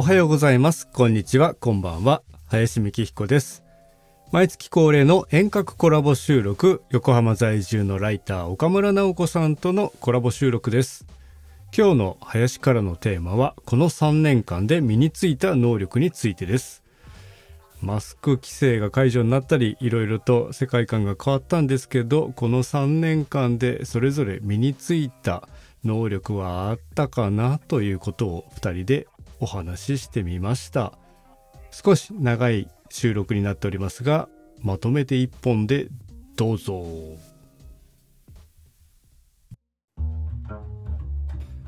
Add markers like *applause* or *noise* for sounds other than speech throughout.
おはようございます。こんにちは。こんばんは。林美希彦です。毎月恒例の遠隔コラボ収録、横浜在住のライター岡村直子さんとのコラボ収録です。今日の林からのテーマは、この3年間で身についた能力についてです。マスク規制が解除になったり、いろいろと世界観が変わったんですけど、この3年間でそれぞれ身についた能力はあったかなということを2人でお話ししてみました。少し長い収録になっておりますがまとめて一本でどうぞ。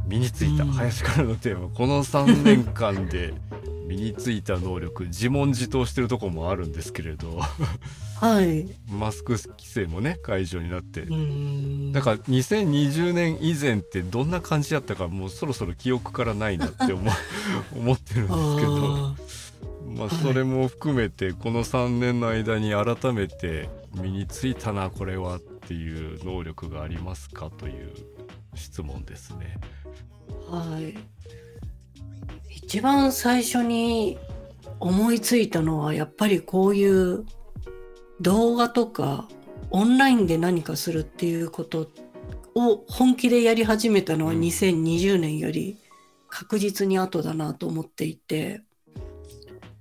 身についた林からのテーマこの3年間で身についた能力自問自答してるとこもあるんですけれどはい。マスク規制もね解除になって。だから2020年以前ってどんな感じだったかもうそろそろ記憶からないなって思う *laughs* 思ってるんですけどあまあはいそれも含めてこの3年の間に改めて身についたなこれはっていう能力がありますかという質問ですね。ーはい。一番最初に思いついたのはやっぱりこういう動画とかオンラインで何かするっていうことを本気でやり始めたのはうん。2020年より確実に後だなと思っていて。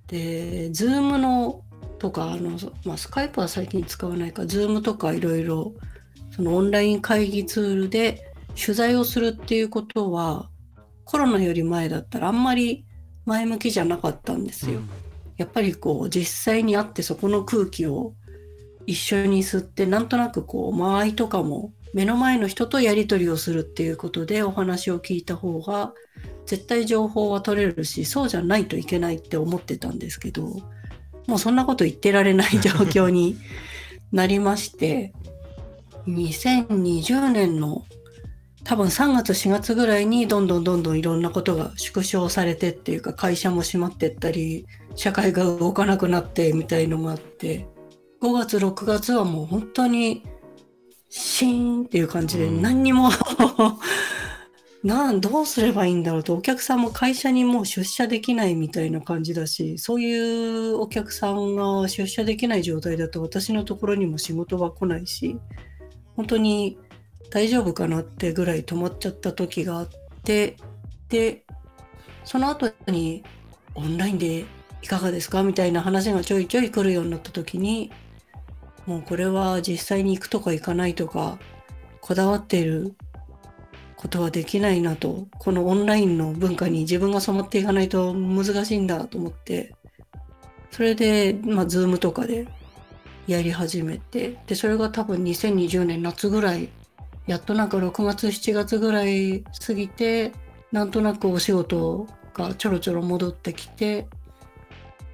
で Zoom のとかあの、まあ、スカイプは最近使わないか。Zoom とかいろいろそのオンライン会議ツールで取材をするっていうことはコロナより前だったらあんまり前向きじゃなかったんですよ。やっぱりこう実際に会ってそこの空気を一緒に吸ってなんとなくこう間合いとかも目の前の人とやり取りをするっていうことでお話を聞いた方が絶対情報は取れるしそうじゃないといけないって思ってたんですけどもうそんなこと言ってられない状況になりまして *laughs* 2020年の多分3月4月ぐらいにどんどんどんどんいろんなことが縮小されてっていうか会社も閉まってったり社会が動かなくなってみたいのがあって5月6月はもう本当にシーンっていう感じでうん。何にも、*laughs* なんどうすればいいんだろうとお客さんも会社にもう出社できないみたいな感じだしそういうお客さんが出社できない状態だと私のところにも仕事は来ないし本当に大丈夫かなってぐらい止まっちゃった時があってでその後にオンラインでいかがですかみたいな話がちょいちょい来るようになった時にもうこれは実際に行くとか行かないとかこだわっていることはできないなとこのオンラインの文化に自分が染まっていかないと難しいんだと思ってそれでまあ Zoom とかでやり始めてでそれが多分2020年夏ぐらいやっとなんか6月7月ぐらい過ぎてなんとなくお仕事がちょろちょろ戻ってきて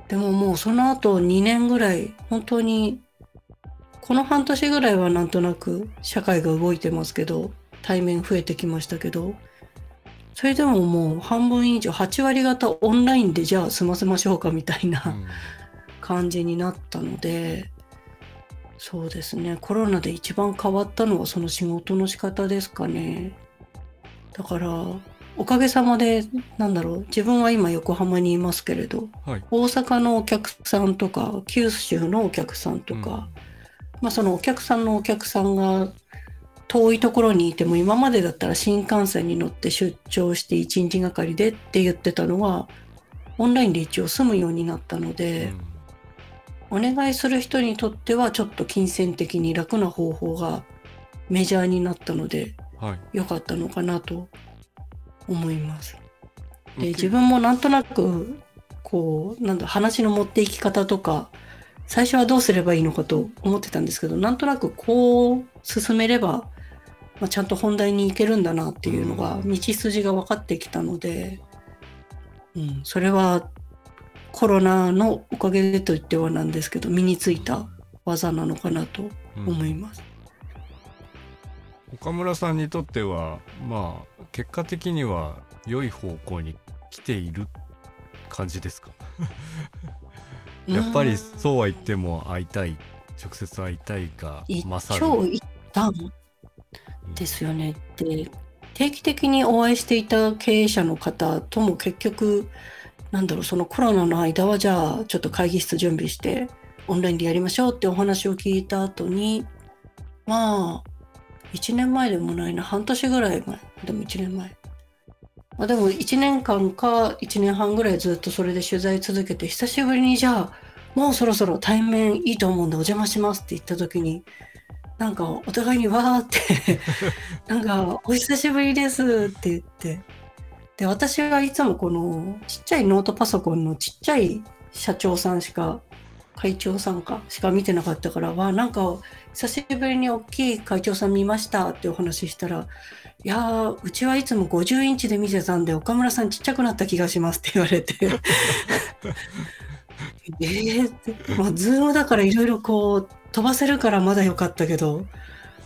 でももうその後2年ぐらい本当にこの半年ぐらいはなんとなく社会が動いてますけど対面増えてきましたけどそれでももう半分以上8割方オンラインでじゃあ済ませましょうかみたいな、うん。感じになったのでそうですね。コロナで一番変わったのはその仕事の仕方ですかね。だからおかげさまでなんだろう自分は今横浜にいますけれどはい。大阪のお客さんとか九州のお客さんとか、まあそのお客さんのお客さんが遠いところにいても今までだったら新幹線に乗って出張して1日がかりでって言ってたのがオンラインで一応済むようになったので、お願いする人にとってはちょっと金銭的に楽な方法がメジャーになったのでうんはい良かったのかなと思います。でうん自分もなんとなくこうなんだ話の持っていき方とか最初はどうすればいいのかと思ってたんですけどなんとなくこう進めれば、まあ、ちゃんと本題に行けるんだなっていうのがうん道筋が分かってきたので、うん、それはコロナのおかげでと言ってはなんですけど身についた技なのかなとうん思います。岡村さんにとってはまあ結果的には良い方向に来ている感じですか？*laughs* やっぱりそうは言っても会いたい直接会いたいが一勝長る一短ですよね。で定期的にお会いしていた経営者の方とも結局なんだろうそのコロナの間はじゃあちょっと会議室準備してオンラインでやりましょうってお話を聞いた後にまあ1年前でもないな半年ぐらい前でも1年前。まあ、でも1年間か1年半ぐらいずっとそれで取材続けて久しぶりにじゃあもうそろそろ対面いいと思うんでお邪魔しますって言った時になんかお互いにわーって *laughs* なんかお久しぶりですって言ってで私はいつもこのちっちゃいノートパソコンのちっちゃい社長さんしか会長さんかしか見てなかったからわなんか久しぶりに大きい会長さん見ましたってお話ししたらいやーうちはいつも50インチで見てたんで岡村さんちっちゃくなった気がしますって言われて。*laughs* えーまあズームだからいろいろこう飛ばせるからまだ良かったけど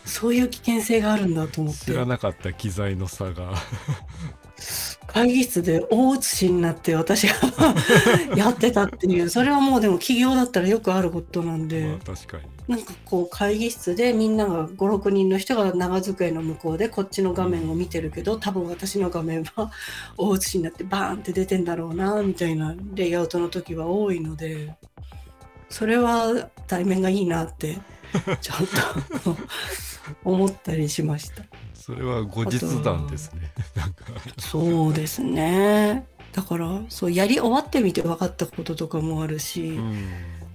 そういう危険性があるんだと思って。知らなかった機材の差が *laughs* 会議室で大写しになって私がやってたっていうそれはもうでも企業だったらよくあることなんで、まあ確かに。なんかこう会議室でみんなが56人の人が長机の向こうでこっちの画面を見てるけど多分私の画面は大写しになってバーンって出てんだろうなみたいなレイアウトの時は多いのでそれは対面がいいなってちょっと思ったりしました。それは後日談ですね。そうですね。だからそうやり終わってみて分かったこととかもあるし、うん。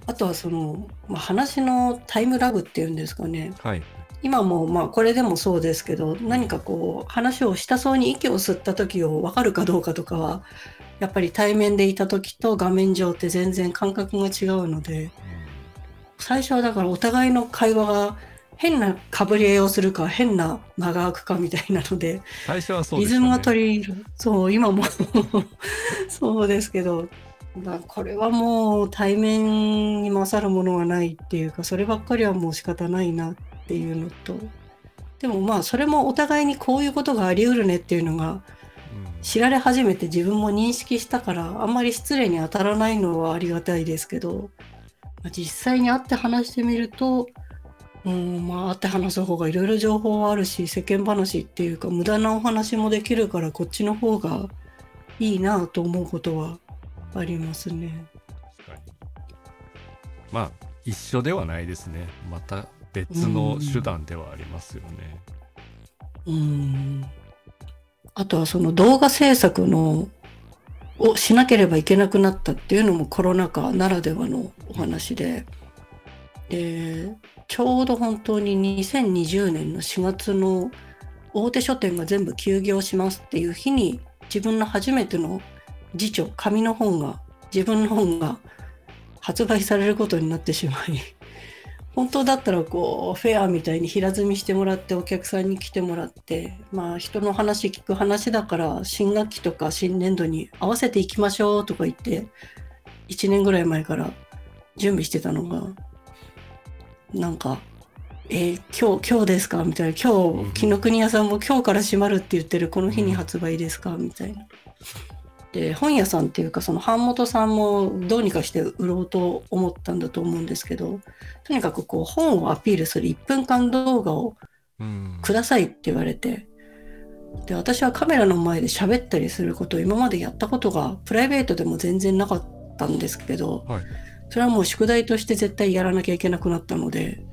あとはその、まあ、話のタイムラグっていうんですかね。はい。今もまあこれでもそうですけど何かこう話をしたそうに息を吸った時を分かるかどうかとかはやっぱり対面でいた時と画面上って全然感覚が違うので最初はだからお互いの会話が変なかぶり合いをするか変な間が空くかみたいなので最初はそうね。リズムが取り入る。そう今も。*laughs* そうですけどだこれはもう対面に勝るものはないっていうかそればっかりはもう仕方ないなっていうのと。でもまあそれもお互いにこういうことがあり得るねっていうのがうん。知られ始めて自分も認識したからあんまり失礼に当たらないのはありがたいですけど、まあ実際に会って話してみるとうんまあ会って話す方がいろいろ情報はあるし世間話っていうか無駄なお話もできるからこっちの方がいいなと思うことはありますね。まあ一緒ではないですね。また別の手段ではありますよね。うん。あとはその動画制作のをしなければいけなくなったっていうのもコロナ禍ならではのお話で。でちょうど本当に2020年の4月の大手書店が全部休業しますっていう日に自分の初めての辞書紙の本が自分の本が発売されることになってしまい *laughs* 本当だったらこうフェアみたいに平積みしてもらってお客さんに来てもらってまあ人の話聞く話だから新学期とか新年度に合わせていきましょうとか言って1年ぐらい前から準備してたのがなんか「えー今日今日ですか?」みたいな「今日紀ノ国屋さんも今日から閉まるって言ってるこの日に発売ですか?」みたいな。で本屋さんっていうかその版元さんもどうにかして売ろうと思ったんだと思うんですけどとにかくこう本をアピールする1分間動画をうんくださいって言われてで私はカメラの前で喋ったりすることを今までやったことがプライベートでも全然なかったんですけどはいそれはもう宿題として絶対やらなきゃいけなくなったので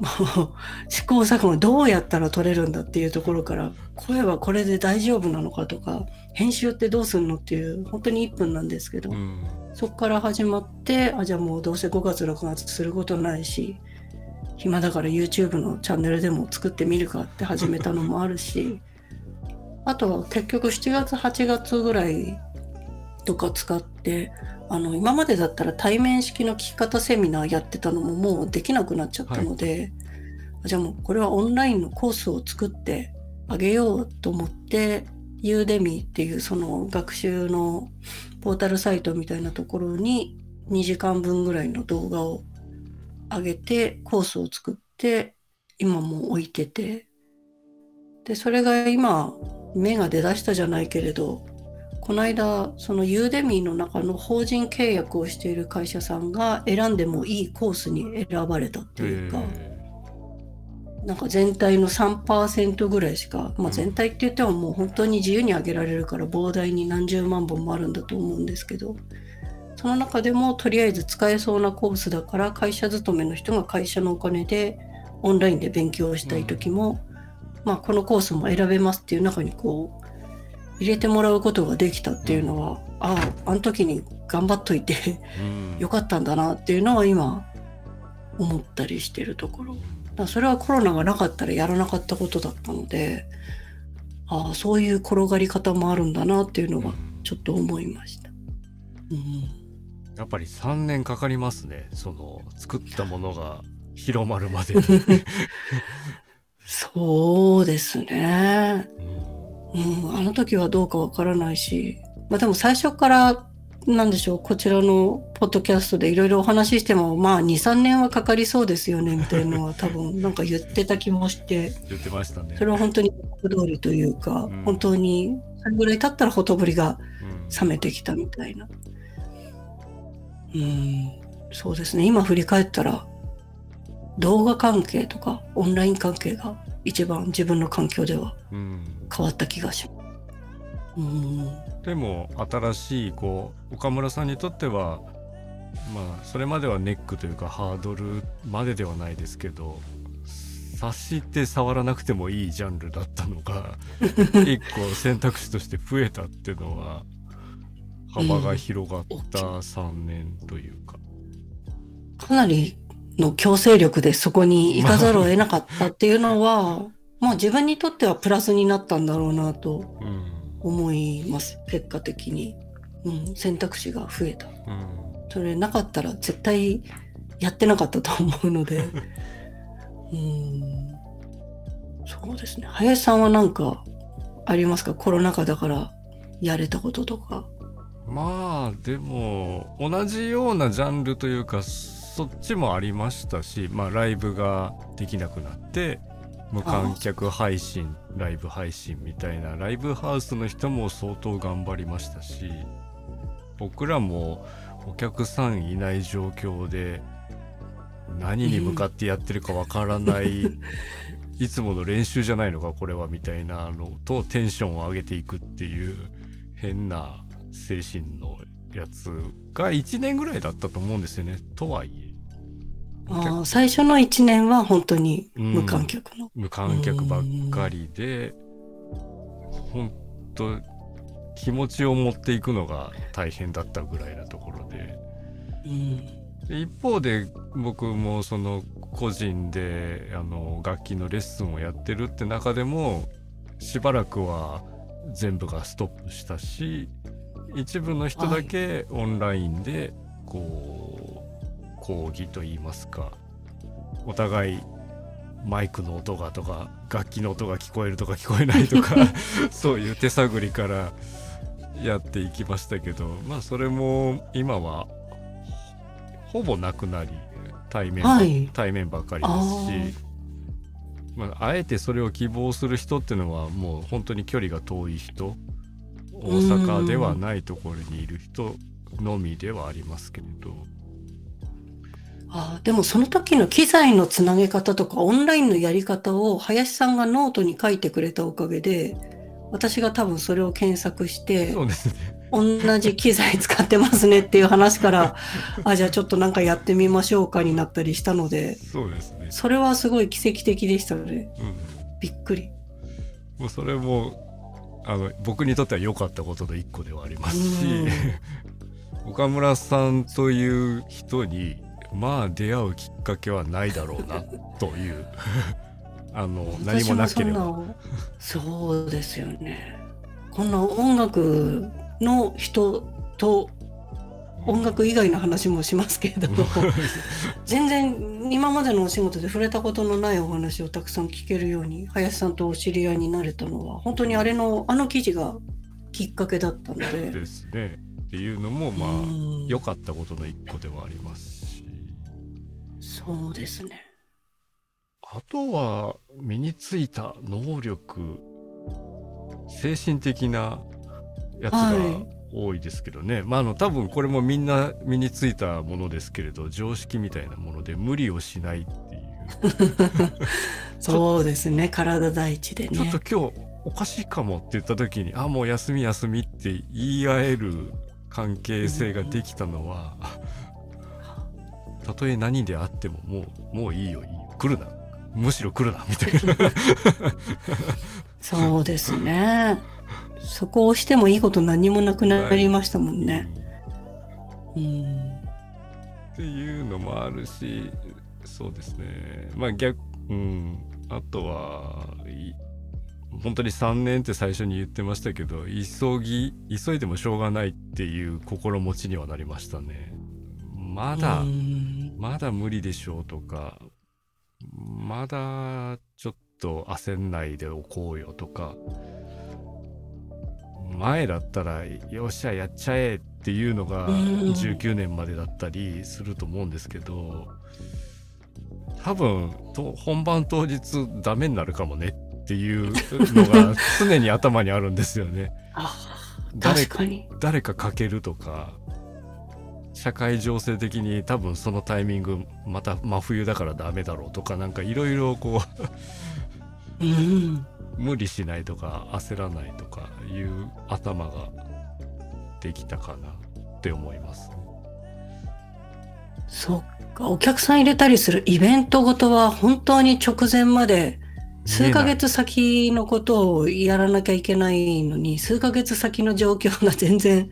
もう *laughs* 試行錯誤どうやったら撮れるんだっていうところから声はこれで大丈夫なのかとか編集ってどうすんのっていう本当に1分なんですけど、うん。そこから始まってあじゃあもうどうせ5月6月することないし暇だから YouTube のチャンネルでも作ってみるかって始めたのもあるしあとは結局7月8月ぐらいとか使ってあの今までだったら対面式の聞き方セミナーやってたのももうできなくなっちゃったので、あじゃあもうこれはオンラインのコースを作ってあげようと思ってユーデミーっていうその学習のポータルサイトみたいなところに2時間分ぐらいの動画を上げてコースを作って今もう置いてて。でそれが今芽が出だしたじゃないけれどこの間そのユーデミーの中の法人契約をしている会社さんが選んでもいいコースに選ばれたっていうか、えなんか全体の3%ぐらいしか、まあ、全体って言ってももう本当に自由に上げられるから膨大に何十万本もあるんだと思うんですけどその中でもとりあえず使えそうなコースだから会社勤めの人が会社のお金でオンラインで勉強したい時も、まあ、このコースも選べますっていう中にこう入れてもらうことができたっていうのは、あああの時に頑張っといてうんよかったんだなっていうのは今思ったりしてるところ。だそれはコロナがなかったらやらなかったことだったので、ああ、そういう転がり方もあるんだなっていうのはちょっと思いました。うん、やっぱり3年かかりますねその作ったものが広まるまでに、*laughs* そうですね。うんうん、あの時はどうかわからないし、まあでも最初から、なんでしょう、こちらのポッドキャストでいろいろお話ししても、まあ2、3年はかかりそうですよね、みたいなのは *laughs* 多分なんか言ってた気もして、言ってましたね。それは本当に通りというか、うん。本当にそれぐらい経ったらほとぼりがうん。冷めてきたみたいな。うん、そうですね。今振り返ったら、動画関係とかオンライン関係が一番自分の環境ではうん。変わった気がします。うん、でも新しいこう岡村さんにとってはまあそれまではネックというかハードルまでではないですけど察して触らなくてもいいジャンルだったのが *laughs* 一個選択肢として増えたっていうのは幅が広がった3年というか、かなりの強制力でそこに行かざるを得なかったっていうのは、まあ自分にとってはプラスになったんだろうなとうん思います。結果的に。うん、選択肢が増えた。うんそれなかったら絶対やってなかったと思うので。*laughs* うん。そうですね。林さんは何かありますか？コロナ禍だからやれたこととか。まあでも同じようなジャンルというかそっちもありましたし、まあ、ライブができなくなって無観客配信ライブ配信みたいなライブハウスの人も相当頑張りましたし僕らもお客さんいない状況で何に向かってやってるかわからない、*laughs* いつもの練習じゃないのかこれはみたいなのとテンションを上げていくっていう変な精神のやつが1年ぐらいだったと思うんですよね。とはいえ最初の1年は本当に無観客の。無観客ばっかりで本当気持ちを持っていくのが大変だったぐらいなところで。うん。で一方で僕もその個人であの楽器のレッスンをやってるって中でもしばらくは全部がストップしたし一部の人だけオンラインでこう講義といいますかお互いマイクの音がとか楽器の音が聞こえるとか聞こえないとか *laughs* そういう手探りからやっていきましたけどまあそれも今はほぼなくなり対面ば、はい対面ばっかりですしまあ、あえてそれを希望する人っていうのはもう本当に距離が遠い人大阪ではないところにいる人のみではありますけれど。ああでもその時の機材のつなげ方とかオンラインのやり方を林さんがノートに書いてくれたおかげで私が多分それを検索してね。同じ機材使ってますねっていう話からあじゃあちょっとなんかやってみましょうかになったりしたのでそうですね。それはすごい奇跡的でしたのでうん。びっくり。もうそれもあの僕にとっては良かったことの一個ではありますし、岡村さんという人にまあ出会うきっかけはないだろうなという *laughs* あの何もなければ。そうですよね。こんな音楽の人と音楽以外の話もしますけれども *laughs* 全然今までのお仕事で触れたことのないお話をたくさん聞けるように林さんとお知り合いになれたのは本当にあれのあの記事がきっかけだったので。ですね。っていうのもまあうん良かったことの一個ではありますしそうですね。あとは身についた能力精神的なやつがはい。多いですけどね、まああの多分これもみんな身についたものですけれど常識みたいなもので無理をしないっていう。*laughs* そうですね。体第一でね。ちょっと今日おかしいかもって言った時にあもう休み休みって言い合える関係性ができたのは、たとえ何であってももうもういいよいいよ。来るな。むしろ来るなみたいな。*laughs* そうですね。そこを押してもいいこと何もなくなりましたもんね、うん。っていうのもあるしそうですね。まあ逆うん。あとはい本当に3年って最初に言ってましたけど急ぎ急いでもしょうがないっていう心持ちにはなりましたね。まだうんまだ無理でしょうとかまだちょっと焦んないでおこうよとか前だったらよっしゃやっちゃえっていうのがうん19年までだったりすると思うんですけど多分と本番当日ダメになるかもねっていうのが *laughs* 常に頭にあるんですよね。あ誰確かに誰かかけるとか社会情勢的に多分そのタイミングまた真冬だからダメだろうとかなんかいろいろこう無理しないとか焦らないとかいう頭ができたかなって思います。そっかお客さん入れたりするイベントごとは本当に直前まで数ヶ月先のことをやらなきゃいけないのに数ヶ月先の状況が全然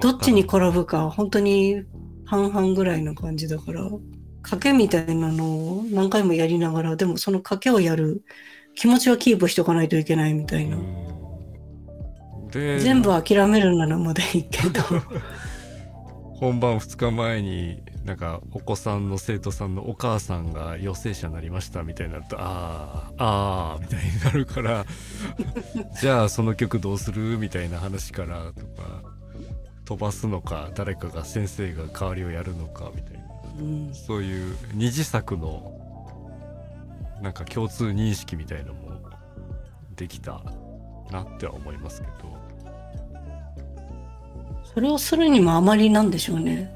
どっちに転ぶか本当に半々ぐらいの感じだから賭けみたいなのを何回もやりながらでもその賭けをやる気持ちはキープしとかないといけないみたいな。うんで全部諦めるならまだいいけど。本番2日前になんかお子さんの生徒さんのお母さんが陽性者になりましたみたいになるとあーあーみたいになるから *laughs* じゃあその曲どうする？みたいな話からとか飛ばすのか誰かが先生が代わりをやるのかみたいなうんそういう二次作のなんか共通認識みたいのもできたなっては思いますけど。それをするにもあまりなんでしょうね。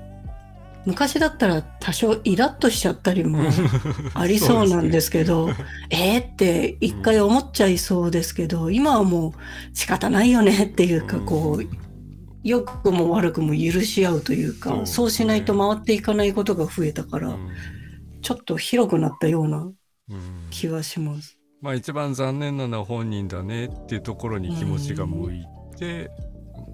昔だったら多少イラッとしちゃったりも *laughs* ありそうなんですけど、えーって一回思っちゃいそうですけど、今はもう仕方ないよねっていうか、こう、良くも悪くも許し合うというか、そうそうしないと回っていかないことが増えたから、うん。ちょっと広くなったようなうん。気はします。まあ一番残念なのは本人だねっていうところに気持ちが向いて、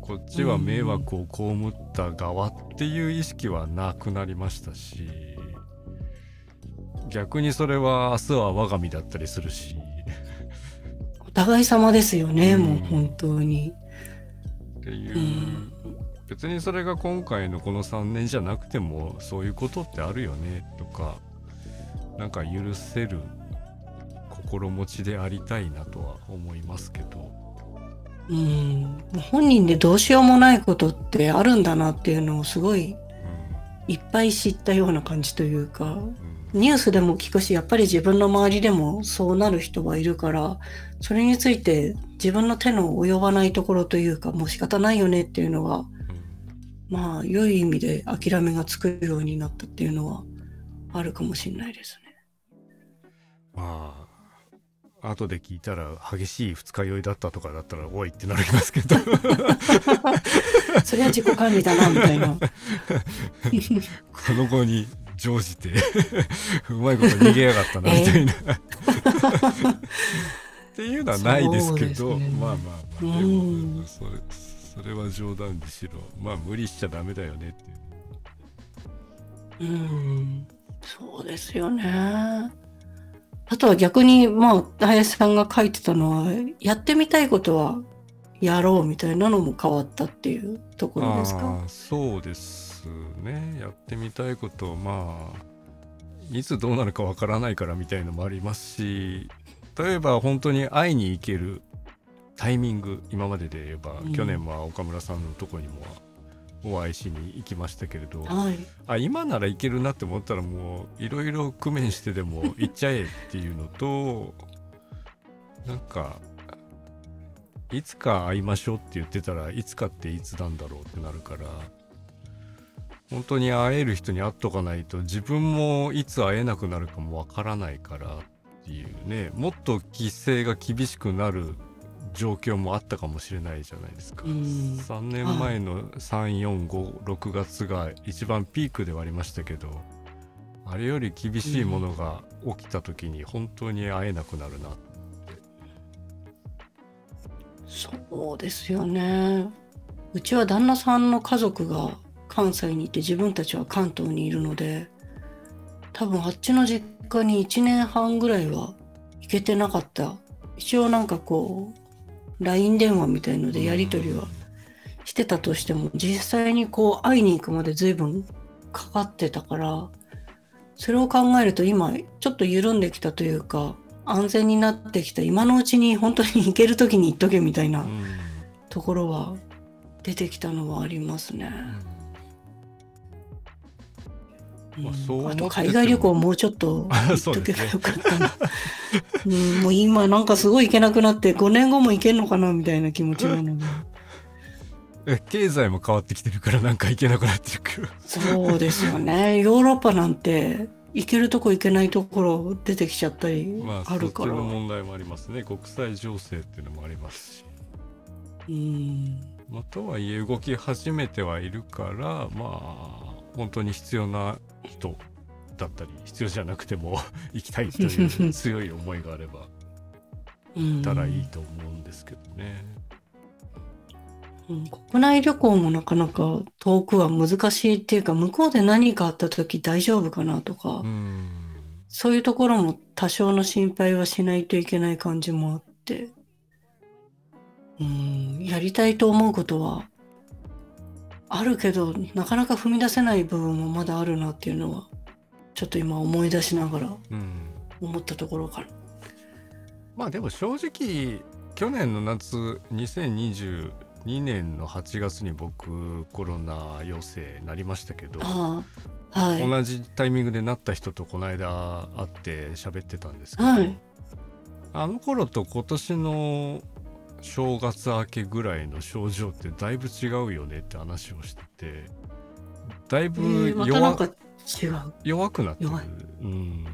こっちは迷惑を被った側っていう意識はなくなりましたし逆にそれは明日は我が身だったりするし。お互い様ですよね、うん。もう本当に。っていう、うん別にそれが今回のこの3年じゃなくてもそういうことってあるよねとかなんか許せる心持ちでありたいなとは思いますけど。うん、本人でどうしようもないことってあるんだなっていうのをすごいいっぱい知ったような感じというかうん。ニュースでも聞くしやっぱり自分の周りでもそうなる人はいるからそれについて自分の手の及ばないところというかもう仕方ないよねっていうのがまあ良い意味で諦めがつくようになったっていうのはあるかもしれないですね。まあ後で聞いたら激しい二日酔いだったとかだったらおいってなりますけど *laughs* それは自己管理だなみたいな。この後に乗じてうまいこと逃げやがったなみたいな、っていうのはないですけどね。まあまあまあでうんもそれそれは冗談にしろ。まあ無理しちゃダメだよねっていう。うん、そうですよね。あとは逆に、まあ、林さんが書いてたのは、やってみたいことはやろうみたいなのも変わったっていうところですか？そうですね。やってみたいことまあいつどうなるかわからないからみたいのもありますし例えば本当に会いに行けるタイミング今までで言えば、うん去年は岡村さんのとこにもお会いしに行きましたけれどはい。あ今ならいけるなって思ったらもういろいろ工面してでも *laughs* 行っちゃえっていうのとなんかいつか会いましょうって言ってたらいつかっていつなんだろうってなるから本当に会える人に会っとかないと自分もいつ会えなくなるかもわからないからっていうねもっと規制が厳しくなる状況もあったかもしれないじゃないですか、うん。3年前の3456月が一番ピークではありましたけどあれより厳しいものが起きた時に本当に会えなくなるな、そうですよね。うちは旦那さんの家族が関西にいて自分たちは関東にいるので多分あっちの実家に1年半ぐらいは行けてなかった。一応なんかこう LINE 電話みたいのでやり取りはしてたとしても実際にこう会いに行くまで随分かかってたからそれを考えると今ちょっと緩んできたというか安全になってきた。今のうちに本当に行ける時に行っとけみたいなうん。ところは出てきたのはありますね。まあそうあと海外旅行もうちょっと *laughs* 行っとけばよかったな。うん、もう今なんかすごい行けなくなって5年後も行けんのかなみたいな気持ちなので。*laughs* え経済も変わってきてるからなんか行けなくなってるけどそうですよね。ヨーロッパなんて行けるとこ行けないところ出てきちゃったりまあそっちあるから。の問題もありますね国際情勢っていうのもありますし、うんまあ、とはいえ動き始めてはいるからまあ本当に必要な人だったり *laughs* 必要じゃなくても *laughs* 行きたいという強い思いがあればうん。行ったらいいと思うんですけどね。うん。国内旅行もなかなか遠くは難しいっていうか向こうで何かあった時大丈夫かなとか、うん。そういうところも多少の心配はしないといけない感じもあってうん。やりたいと思うことはあるけどなかなか踏み出せない部分もまだあるなっていうのはちょっと今思い出しながらうん。思ったところから。まあでも正直去年の夏2022年の8月に僕コロナ陽性になりましたけどはい。同じタイミングでなった人とこの間会って喋ってたんですけど、はい。あの頃と今年の正月明けぐらいの症状ってだいぶ違うよねって話をしててだいえぶ弱。弱くなってる。うん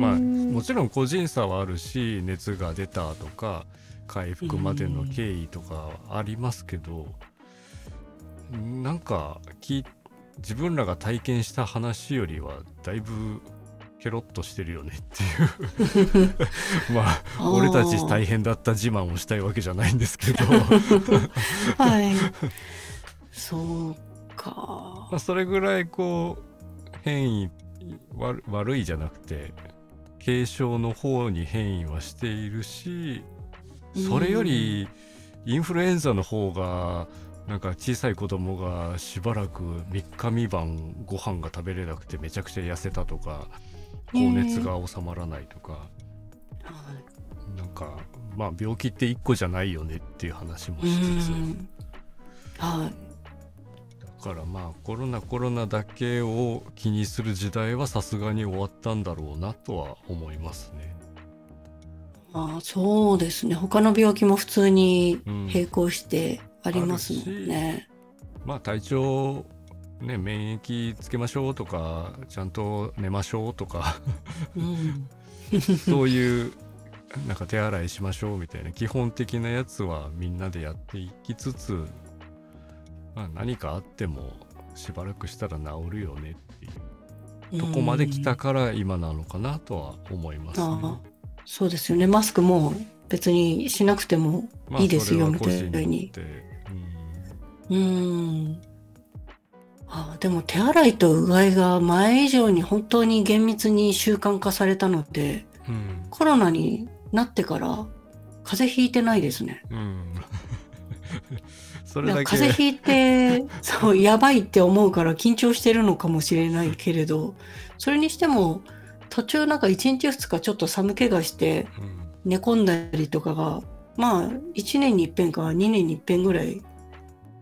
まあもちろん個人差はあるし熱が出たとか回復までの経緯とかありますけどなんかき自分らが体験した話よりはだいぶケロッとしてるよねっていう *laughs* まあ俺たち大変だった自慢をしたいわけじゃないんですけど *laughs* はい。そうかまあ。それぐらいこう変異悪悪いじゃなくて軽症の方に変異はしているしそれよりインフルエンザの方がなんか小さい子供がしばらく3日3晩ご飯が食べれなくてめちゃくちゃ痩せたとか高熱が収まらないとかはいなんかまあ病気って1個じゃないよねっていう話もうしつつんはい。だからまあコロナコロナだけを気にする時代はさすがに終わったんだろうなとは思いますね。ああそうですね。他の病気も普通にうん並行してありますもんね。まあ体調ね免疫つけましょうとかちゃんと寝ましょうとかうん。そういうなんか手洗いしましょうみたいな基本的なやつはみんなでやっていきつつ、まあ、何かあってもしばらくしたら治るよねっていうとこまで来たから今なのかなとは思いますね。ああそうですよね。マスクも別にしなくてもまあいいですよみたいにうーん。あでも手洗いとうがいが前以上に本当に厳密に習慣化されたので、うんうん。コロナになってから風邪ひいてないですね。うん。*laughs* それだけ。風邪ひいて、そう、やばいって思うから緊張してるのかもしれないけれど、それにしても、途中なんか1日2日ちょっと寒気がしてうん。寝込んだりとかが、まあ1年に一遍か2年に一遍ぐらい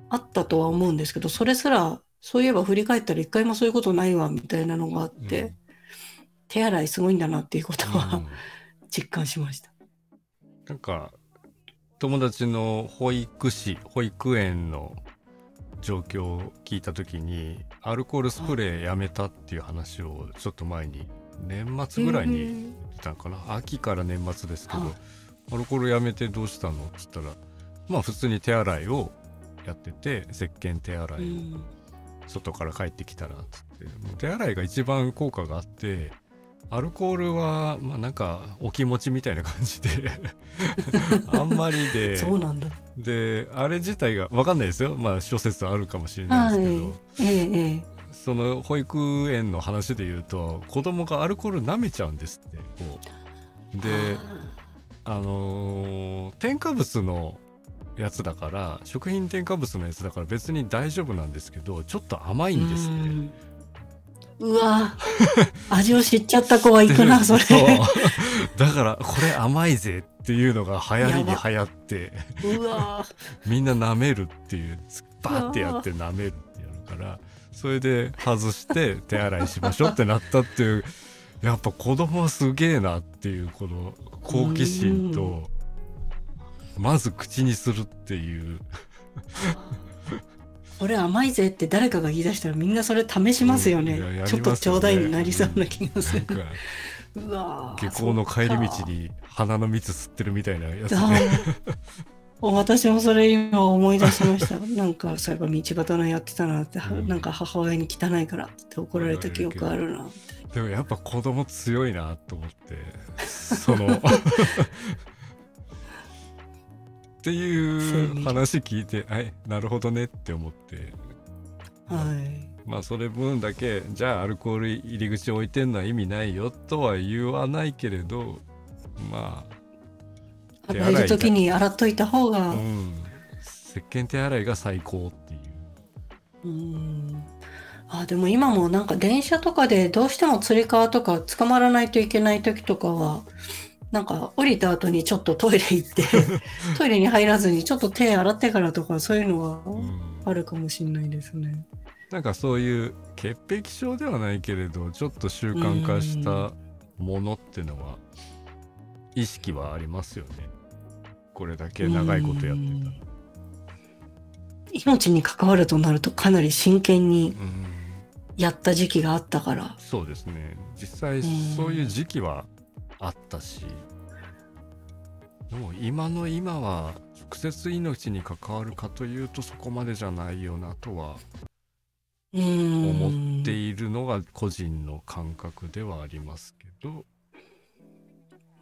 あったとは思うんですけど、それすら、そういえば振り返ったら一回もそういうことないわみたいなのがあって、うん。手洗いすごいんだなっていうことは、うん。*laughs* 実感しました。なんか友達の保育士保育園の状況を聞いた時にアルコールスプレーやめたっていう話をちょっと前に年末ぐらいに言ってたのかな、秋から年末ですけど、はいアルコールやめてどうしたの？っつったらまあ普通に手洗いをやってて石鹸手洗い、うん外から帰ってきたらっつって手洗いが一番効果があってアルコールはまあなんかお気持ちみたいな感じで *laughs* あんまりでそうなんだ。であれ自体が分かんないですよまあ諸説あるかもしれないはいですけど、。ええええ。その保育園の話で言うと子供がアルコール舐めちゃうんですってこうであのー添加物のやつだから食品添加物のやつだから別に大丈夫なんですけどちょっと甘いんですね。うわ。*laughs* 味を知っちゃった子は行くな、それ。だからこれ甘いぜっていうのが流行りに流行って。うわ。みんな舐めるっていう。バーってやって舐めるってやるからそれで外して手洗いしましょうってなったっていうやっぱ子供はすげえなっていうこの好奇心とまず口にするっていう *laughs* これ甘いぜって誰かが言い出したらみんなそれ試しますよね。うんねちょっとちょうだいになりそうな気がする。なんかうわ下校の帰り道に鼻の蜜吸ってるみたいなやつあね。ー私もそれ今思い出しました。*laughs* なんかそういえば道端のやってたなって、うんなんか母親に汚いからって怒られた記憶あるな。でもやっぱ子供強いなと思ってその *laughs* っていう話聞いてはいなるほどねって思って。はい。まあそれ分だけじゃあアルコール入り口置いてんのは意味ないよとは言わないけれどま手洗える時に洗っといた方あが、うん。石鹸手洗いが最高っていう。うん。あでも今もなんか電車とかでどうしてもつり革とか捕まらないといけない時とかはなんか降りた後にちょっとトイレ行って *laughs* トイレに入らずにちょっと手洗ってからとかそういうのはうんあるかもしれないですね。なんかそういう潔癖症ではないけれどちょっと習慣化したものっていうのは意識はありますよね。これだけ長いことやってたら。命に関わるとなるとかなり真剣にうん。やった時期があったから。そうですね。実際うんそういう時期はあったし。でも今の今は直接命に関わるかというとそこまでじゃないよなとはうん思っているのが個人の感覚ではありますけど。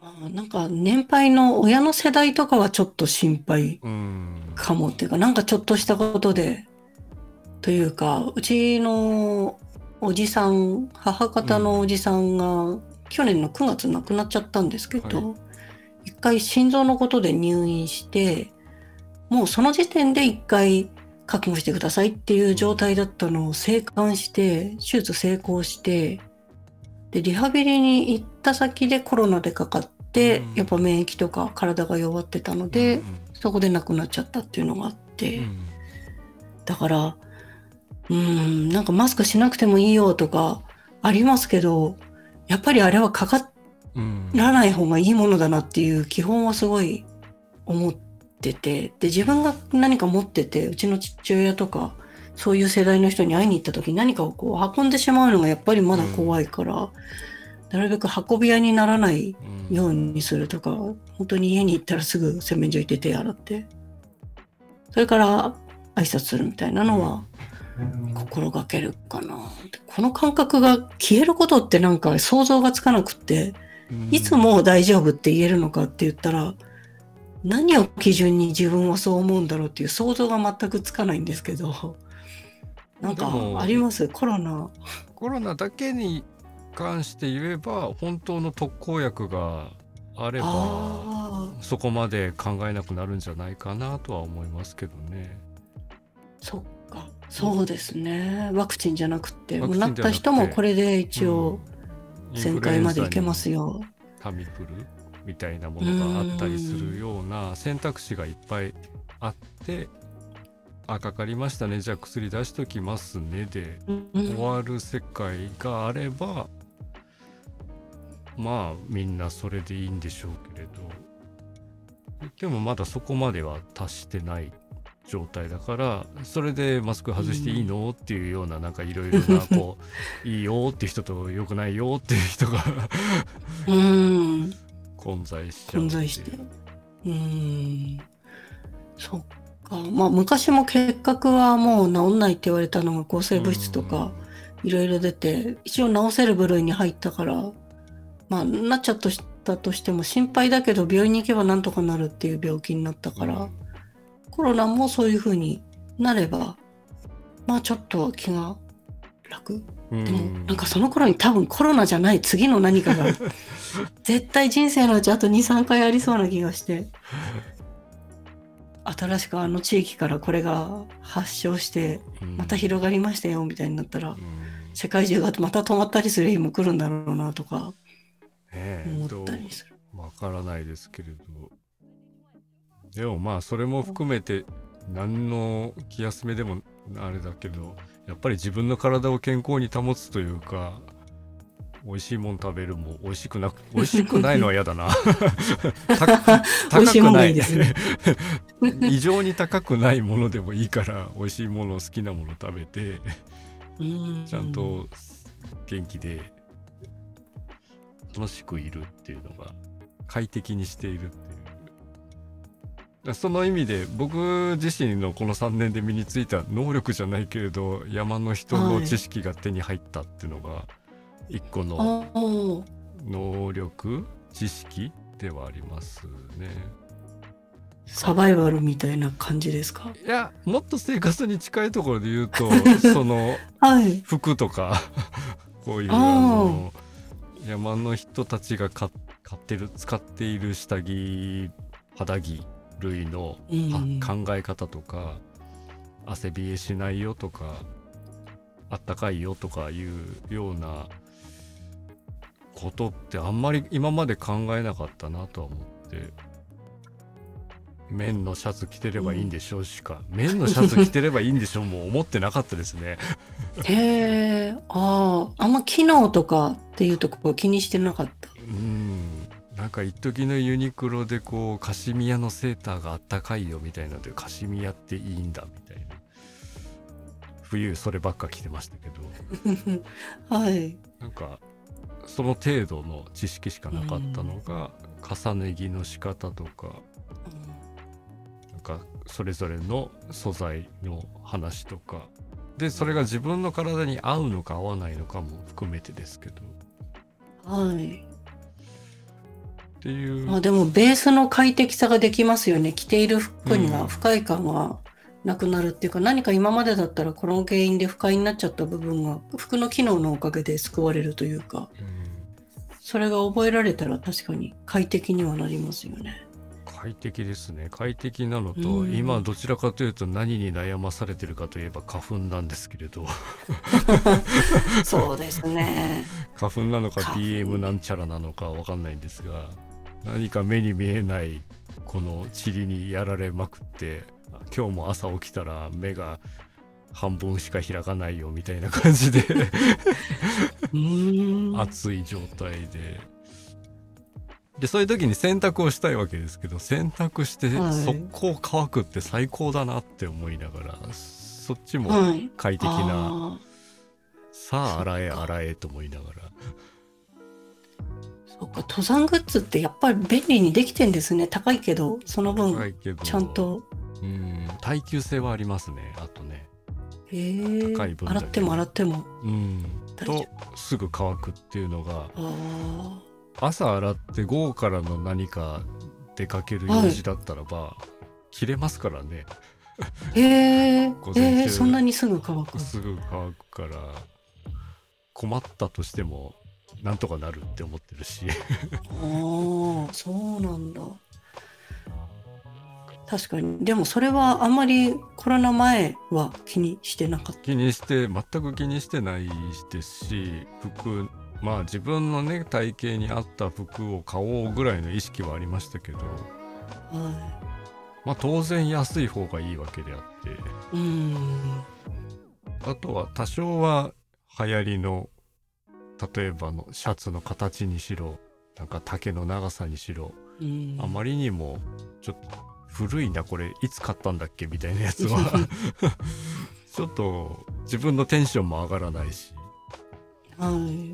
あなんか年配の親の世代とかはちょっと心配うん。かもっていうかなんかちょっとしたことでというかうちのおじさん母方のおじさんが、去年の9月亡くなっちゃったんですけど、は一回心臓のことで入院してもうその時点で一回覚悟してくださいっていう状態だったのを生還して手術成功してでリハビリに行った先でコロナでかかって、うん。やっぱ免疫とか体が弱ってたので、うん。そこで亡くなっちゃったっていうのがあって、うん。だからうんなんかマスクしなくてもいいよとかありますけどやっぱりあれはかかうん。らない方がいいものだなっていう基本はすごい思っててで自分が何か持っててうちの父親とかそういう世代の人に会いに行った時に何かをこう運んでしまうのがやっぱりまだ怖いから、なるべく運び屋にならないうん。ようにするとか、本当に家に行ったらすぐ洗面所行って手洗って、それから挨拶するみたいなのは心がけるかな。でこの感覚が消えることってなんか想像がつかなくって、うんいつも大丈夫って言えるのかって言ったら、何を基準に自分はそう思うんだろうっていう想像が全くつかないんですけど、なんかあります？コロナ。コロナだけに関して言えば本当の特効薬があればそこまで考えなくなるんじゃないかなとは思いますけどね。そっか。そうですね。ワクチンじゃなくて、なった人もこれで一応うん。旋回までいけます。よ。タミフルみたいなものがあったりするような選択肢がいっぱいあってあかかりましたね。じゃあ薬出しときますね。でうん。終わる世界があればまあみんなそれでいいんでしょうけれど。でもまだそこまでは達してない状態だからそれでマスク外していいの、っていうようななんかいろいろなこう *laughs* いいよって人とよくないよっていう人がうん。混在しちゃう混在して。うん。そっか。まあ昔も結核はもう治んないって言われたのが抗生物質とかいろいろ出て一応治せる部類に入ったからまあなっちゃったとしても心配だけど病院に行けばなんとかなるっていう病気になったから、コロナもそういう風になればまあちょっと気が楽。うん。でもなんかその頃に多分コロナじゃない次の何かが *laughs* 絶対人生のうちあと23回ありそうな気がして。新しくあの地域からこれが発症してうん。また広がりましたよみたいになったらうん。世界中がまた止まったりする日も来るんだろうなとか思ったりする。わからないですけれどでもまあそれも含めて何の気休めでもあれだけどやっぱり自分の体を健康に保つというか美味しいもん食べるも美味しくなく美味しくないのは嫌だな。*laughs* 高くない。いいですね。*laughs* 異常に高くないものでもいいから美味しいもの好きなもの食べてうん。ちゃんと元気で楽しくいるっていうのが快適にしているその意味で僕自身のこの3年で身についた能力じゃないけれど山の人の知識が手に入ったっていうのが一個の能力知識ではありますね。サバイバルみたいな感じですか？いやもっと生活に近いところで言うと *laughs* そのはい。服とか *laughs* こういうあの山の人たちが買買ってる使っている下着肌着類の、考え方とか汗冷えしないよとかあったかいよとかいうようなことってあんまり今まで考えなかったなとは思って綿のシャツ着てればいいんでしょうしか、*laughs* 綿のシャツ着てればいいんでしょうもう思ってなかったですね。*laughs* へえ、ああ、あんま機能とかっていうところ気にしてなかった。うんなんか一時のユニクロでこうカシミヤのセーターがあったかいよみたいなのでカシミヤっていいんだみたいな。冬そればっか着てましたけど。*laughs* はい。なんかその程度の知識しかなかったのが重ね着の仕方とか。なんかそれぞれの素材の話とか。でそれが自分の体に合うのか合わないのかも含めてですけど。はい。っていう。あでもベースの快適さができますよね。着ている服にうん。は不快感がなくなるっていうか、何か今までだったらこの原因で不快になっちゃった部分が服の機能のおかげで救われるというか、うん。それが覚えられたら確かに快適にはなりますよね。快適ですね。快適なのと、うん。今どちらかというと何に悩まされてるかといえば花粉なんですけれど。*laughs* そうですね。*laughs* 花粉なのか BM なんちゃらなのかわかんないんですが何か目に見えないこの塵にやられまくって今日も朝起きたら目が半分しか開かないよみたいな感じで。暑い状態で。でそういう時に洗濯をしたいわけですけど洗濯してはい速攻乾くって最高だなって思いながら、そっちもはい。快適な、あさあ洗え洗えと思いながらーそっか、登山グッズってやっぱり便利にできてんですね。高いけど、その分、高いけどちゃんと。うん耐久性はありますねあとねへえ高い分だけ洗っても洗っても。うん大丈とすぐ乾くっていうのがあ朝洗って午後からの何か出かける用事だったらば、切れますからねあ。へえ *laughs* 午前中えー、そんなにすぐ乾く。すぐ乾くから困ったとしてもなんとかなるって思ってるしああ、そうなんだ。確かに。でもそれはあんまりコロナ前は気にしてなかった。気にして全く気にしてないですし服まあ自分のね体型に合った服を買おうぐらいの意識はありましたけどはまあ当然安い方がいいわけであってい。うーん。あとは多少は流行りの例えばのシャツの形にしろなんか丈の長さにしろうんあまりにもちょっと古いなこれいつ買ったんだっけみたいなやつは *laughs* ちょっと自分のテンションも上がらないしはい。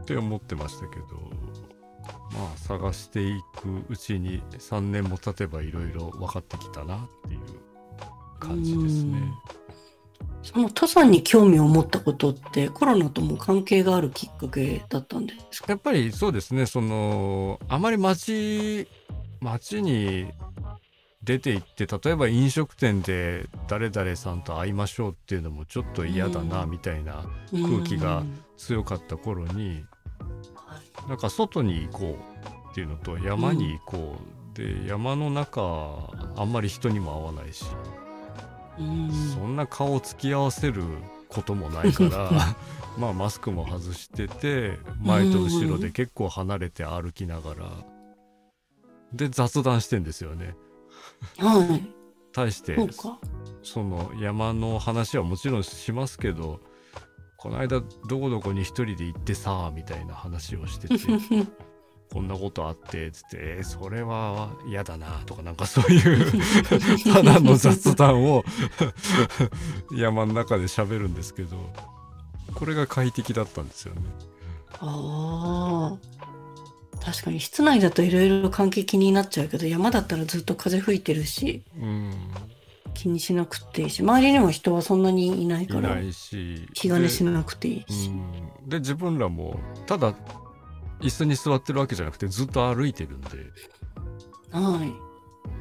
って思ってましたけどまあ探していくうちに3年も経てばいろいろ分かってきたなっていう感じですね。その登山に興味を持ったことってコロナとも関係があるきっかけだったんですか？やっぱりそうですね。そのあまり街街に出て行って例えば飲食店で誰々さんと会いましょうっていうのもちょっと嫌だなうん。みたいな空気がうん。強かった頃にはい。なんか外に行こうっていうのと山に行こう、で山の中あんまり人にも会わないし、うんそんな顔つき合わせることもないから *laughs* まあマスクも外してて前と後ろで結構離れて歩きながらで雑談してんですよね。はい。対して。その山の話はもちろんしますけどこの間どこどこに一人で行ってさみたいな話をしてて *laughs* こんなことあってつって、えーそれは嫌だなとかなんかそういう *laughs* ただの雑談を *laughs* 山の中で喋るんですけどこれが快適だったんですよね。ああ。確かに室内だといろいろ関係気になっちゃうけど山だったらずっと風吹いてるしうん、気にしなくていいし周りにも人はそんなにいないから気兼ねしでなくていいし。うんで自分らもただ椅子に座ってるわけじゃなくてずっと歩いてるんではい。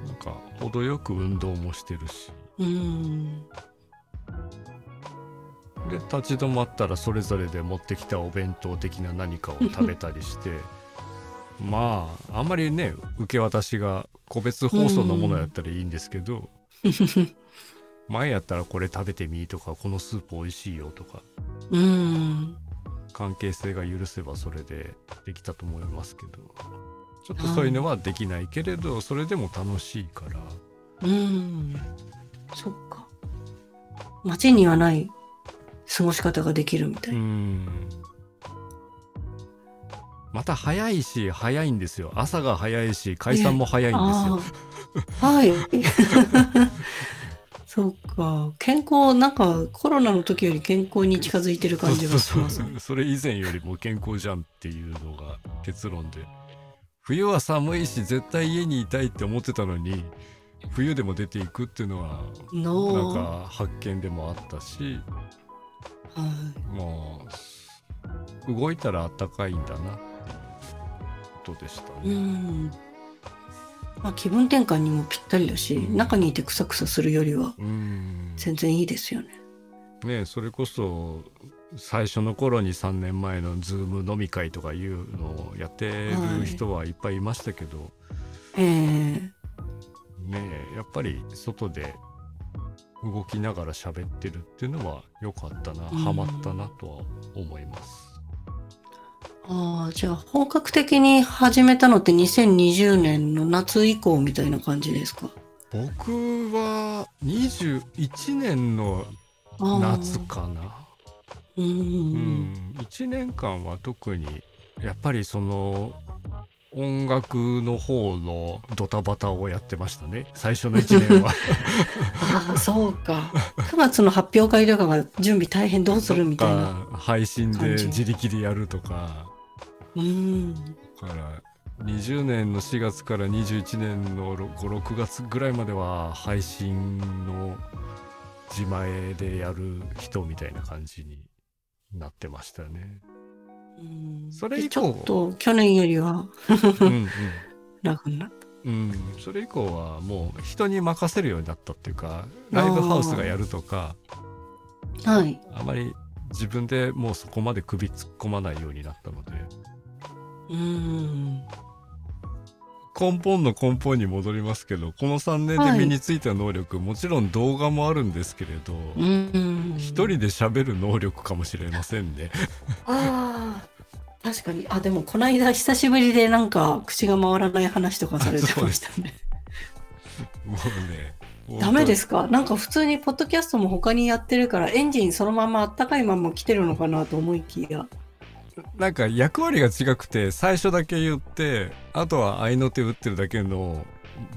なんか程よく運動もしてるしうん。で立ち止まったらそれぞれで持ってきたお弁当的な何かを食べたりして *laughs* まああんまりね受け渡しが個別包装のものやったらいいんですけど、*laughs* 前やったらこれ食べてみとかこのスープ美味しいよとかうん。関係性が許せばそれでできたと思いますけどちょっとそういうのはできないけれどそれでも楽しいからうん。そっか。街にはない過ごし方ができるみたいうな。んまた早いし早いんですよ朝が早いし解散も早いんですよはい。*laughs* そっか。健康、なんかコロナの時より健康に近づいてる感じがしますそう。*laughs* それ以前よりも健康じゃんっていうのが結論で冬は寒いし絶対家にいたいって思ってたのに冬でも出ていくっていうのはなんのか発見でもあったしはい。もう動いたらあったかいんだなことでしたうね。ん。まあ気分転換にもぴったりだし、うん中にいてクサクサするよりはうん全然いいですよね。ねそれこそ最初の頃に3年前のズーム飲み会とかいうのをやってる人はいっぱいいましたけど、ええねやっぱり外で動きながら喋ってるっていうのは良かったな、うんハマったなとは思います。ああ、じゃあ本格的に始めたのって2020年の夏以降みたいな感じですか？僕は21年の夏かな。う。うんん、1年間は特にやっぱりその音楽の方のドタバタをやってましたね最初の1年はああ、そうか。9月の発表会とかが準備大変どうするみたいな。配信で自力でやるとかうん。だから20年の4月から21年の56月ぐらいまでは配信の自前でやる人みたいな感じになってましたね。うんそれ以降でちょっと去年よりはうんうん楽になった。うん、それ以降はもう人に任せるようになったっていうかライブハウスがやるとかはい。あまり自分でもうそこまで首突っ込まないようになったのでうん。根本の根本に戻りますけどこの3年で身についた能力、もちろん動画もあるんですけれどうん。一人で喋る能力かもしれませんね。ああ。確かに。あ、でもこの間久しぶりでなんか口が回らない話とかされてましたね。もうねダメですすか？なんか普通にポッドキャストも他にやってるからエンジンそのままあったかいまま来てるのかなと思いきや。なんか役割が違くて最初だけ言ってあとは合いの手打ってるだけの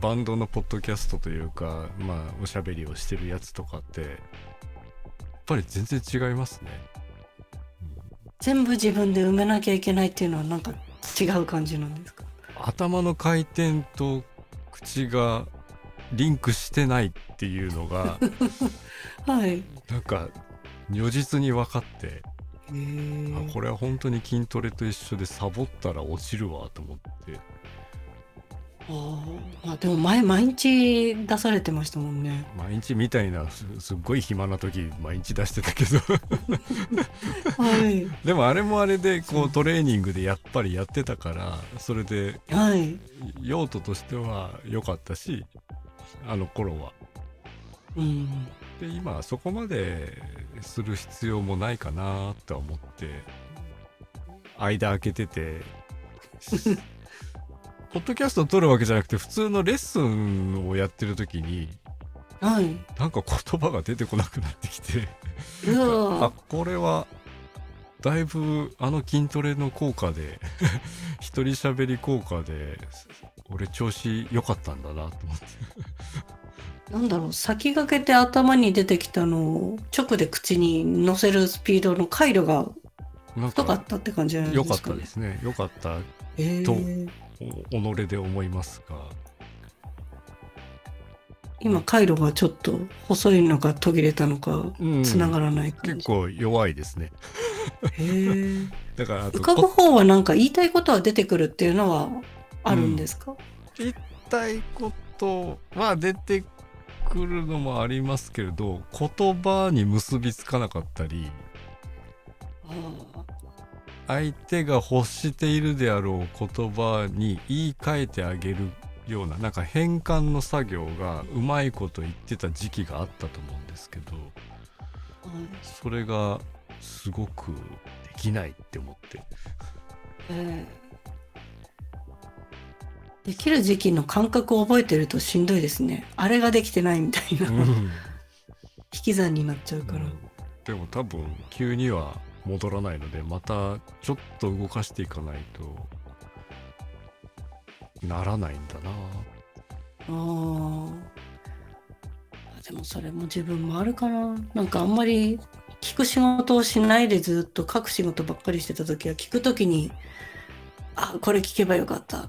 バンドのポッドキャストというかまあおしゃべりをしてるやつとかってやっぱり全然違いますね。全部自分で埋めなきゃいけないっていうのはなんか違う感じなんですか？頭の回転と口がリンクしてないっていうのが *laughs* はい。なんか如実に分かってあこれは本当に筋トレと一緒でサボったら落ちるわと思ってあーあでも前毎日出されてましたもんね。毎日みたいなすすっごい暇な時毎日出してたけど *laughs* はい。でもあれもあれでこうトレーニングでやっぱりやってたからそれではい。用途としては良かったしあの頃はうん。で今はそこまでする必要もないかなとは思って間空けてて。*laughs* ポッドキャストを撮るわけじゃなくて普通のレッスンをやってる時にはい。なんか言葉が出てこなくなってきて。うあわこれはだいぶあの筋トレの効果で *laughs* 一人喋り効果で俺調子良かったんだなと思ってなんだろう先駆けて頭に出てきたのを直で口に乗せるスピードの回路がなん太かっかたって感じなん良かっですかね。たですね。良かったえとー、お己で思いますが。今回路がちょっと細いのか途切れたのかうん。繋がらない感じ。結構弱いですね。へー。*laughs* だから浮かぶこ方はなんか言いたいことは出てくるっていうのはあるんですか、言いたいことは出てくるのもありますけれど言葉に結びつかなかったりあ相手が欲しているであろう言葉に言い換えてあげるようななんか変換の作業がうまいこと言ってた時期があったと思うんですけどそれがすごくできないって思って。えーできる時期の感覚を覚えてるとしんどいですね。あれができてないみたいな、うん引き算になっちゃうから。でも多分急には戻らないのでまたちょっと動かしていかないとならないんだなあでもそれも自分もあるかな。なんかあんまり聞く仕事をしないでずっと書く仕事ばっかりしてた時は聞く時にあこれ聞けばよかった。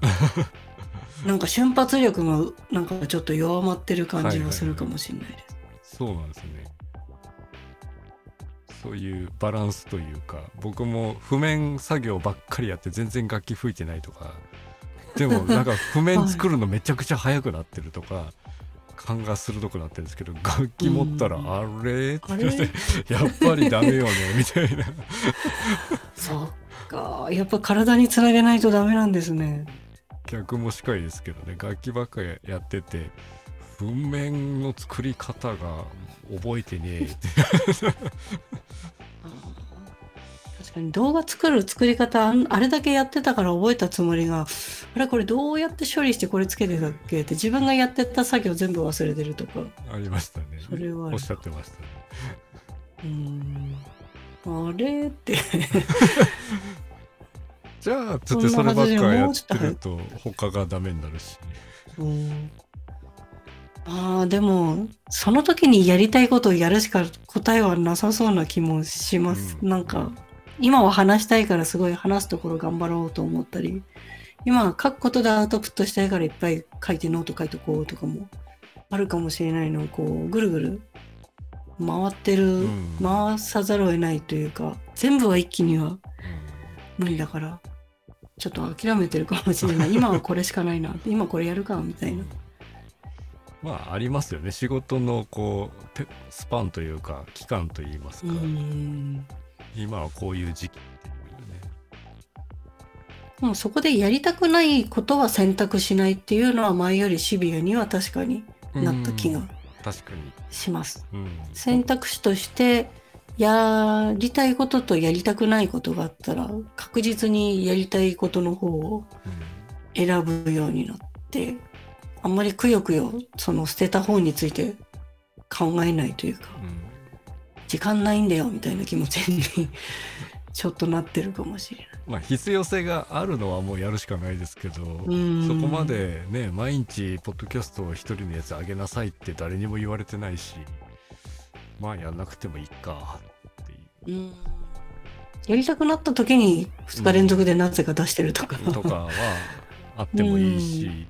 なんか瞬発力がなんかちょっと弱まってる感じがするかもしれないです。そうなんですねそういうバランスというか僕も譜面作業ばっかりやって全然楽器吹いてないとかでもなんか譜面作るのめちゃくちゃ速くなってるとか、勘が鋭くなってるんですけど楽器持ったら、うんあれってってれやっぱりダメよね *laughs* みたいなそっか。やっぱ体につなげないとダメなんですね。逆もしかりですけどね。楽器ばっかりやってて譜面の作り方が覚えてねえって。確かに動画作る作り方あれだけやってたから覚えたつもりがあれこれどうやって処理してこれつけてたっけって自分がやってた作業全部忘れてるとか。ありましたね。それはおっしゃってましたね。うーん。あれって *laughs* じゃあつってそればっかやってると他がダメになるし。うん。あーでもその時にやりたいことをやるしか答えはなさそうな気もします、うん。なんか今は話したいからすごい話すところ頑張ろうと思ったり。今は書くことでアウトプットしたいからいっぱい書いてノート書いとこうとかもあるかもしれないのをこうぐるぐる回ってる、ん。回さざるを得ないというか全部は一気には無理だからちょっと諦めてるかもしれない。*laughs* 今はこれしかないな。今これやるかみたいな。まあありますよね。仕事のこうてスパンというか期間といいますうか、ん。今はこういう時期もうそこでやりたくないことは選択しないっていうのは前よりシビアには確かになった気がうん。確かに、します。うん、選択肢としてやりたいこととやりたくないことがあったら確実にやりたいことの方を選ぶようになってあんまりくよくよその捨てた方について考えないというかうん。うん時間ないんだよみたいな気持ちに *laughs* ちょっとなってるかもしれない。まあ必要性があるのはもうやるしかないですけど、ん。そこまでね毎日ポッドキャストを一人のやつ上げなさいって誰にも言われてないしまあやんなくてもいいかっていうんやりたくなった時に2日連続でなぜか出してるとか。うとかはあってもいいし、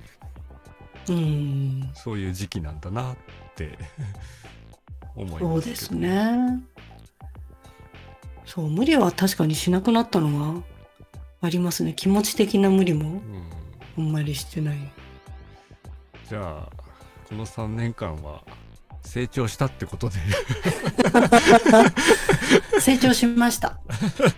うん。そういう時期なんだなって思いそうますけどですね。そう、無理は確かにしなくなったのはありますね。気持ち的な無理もうんあんまりしてない。じゃあこの3年間は成長したってことで成長しました。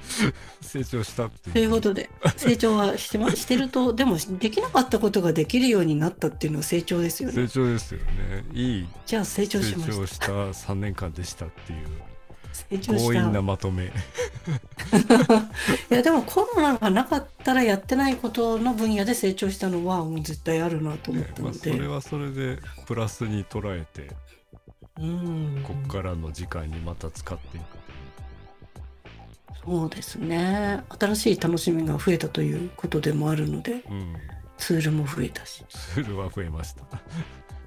*laughs* 成長したってということで、成長はしてましてると、でもできなかったことができるようになったっていうのは成長ですよね。成長ですよねいいじゃあ成長成しまし長した3年間でしたっていうた。成長し強引なた。まとめ *laughs* いやでもコロナがなかったらやってないことの分野で成長したのはもう絶対あるなと思ったまあ、ので。それはそれでプラスに捉えてうん。こっからの時間にまた使っていくそうですね。新しい楽しみが増えたということでもあるので、うんツールも増えたし。ツールは増えました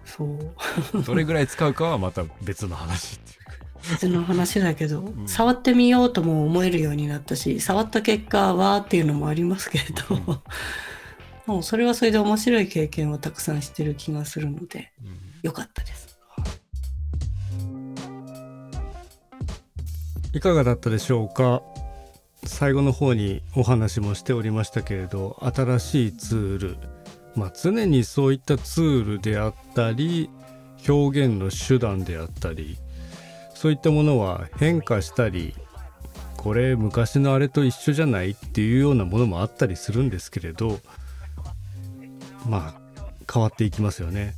そう。*laughs* どれぐらい使うかはまた別の話っていうか別の話だけど、ん触ってみようとも思えるようになったし、触った結果はっていうのもありますけれど、うん *laughs* もうそれはそれで面白い経験をたくさんしてる気がするので、うんよかったです。いかがだったでしょうか？最後の方にお話もしておりましたけれど新しいツールまあ常にそういったツールであったり表現の手段であったりそういったものは変化したりこれ昔のあれと一緒じゃないっていうようなものもあったりするんですけれどまあ変わっていきますよね。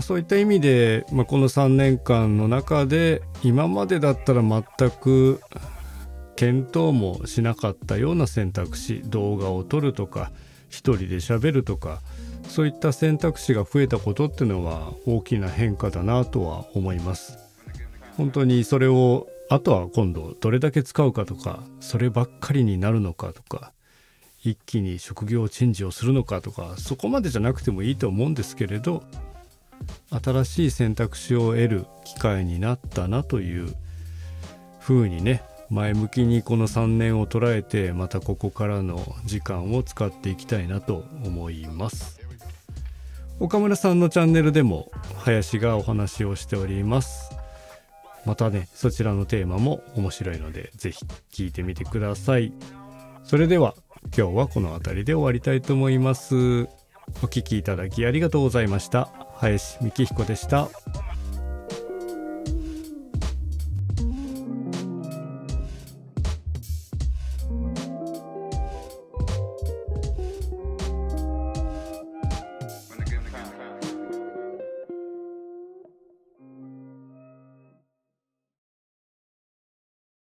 そういった意味で、まあ、この3年間の中で今までだったら全く検討もしなかったような選択肢動画を撮るとか一人で喋るとかそういった選択肢が増えたことっていうのは大きな変化だなとは思います。本当にそれをあとは今度どれだけ使うかとかそればっかりになるのかとか一気に職業チェンジをするのかとかそこまでじゃなくてもいいと思うんですけれど新しい選択肢を得る機会になったなというふうにね前向きにこの3年を捉えてまたここからの時間を使っていきたいなと思います。岡村さんのチャンネルでも林がお話をしております。またねそちらのテーマも面白いのでぜひ聞いてみてください。それでは今日はこの辺りで終わりたいと思います。お聞きいただきありがとうございました。林幹彦でした。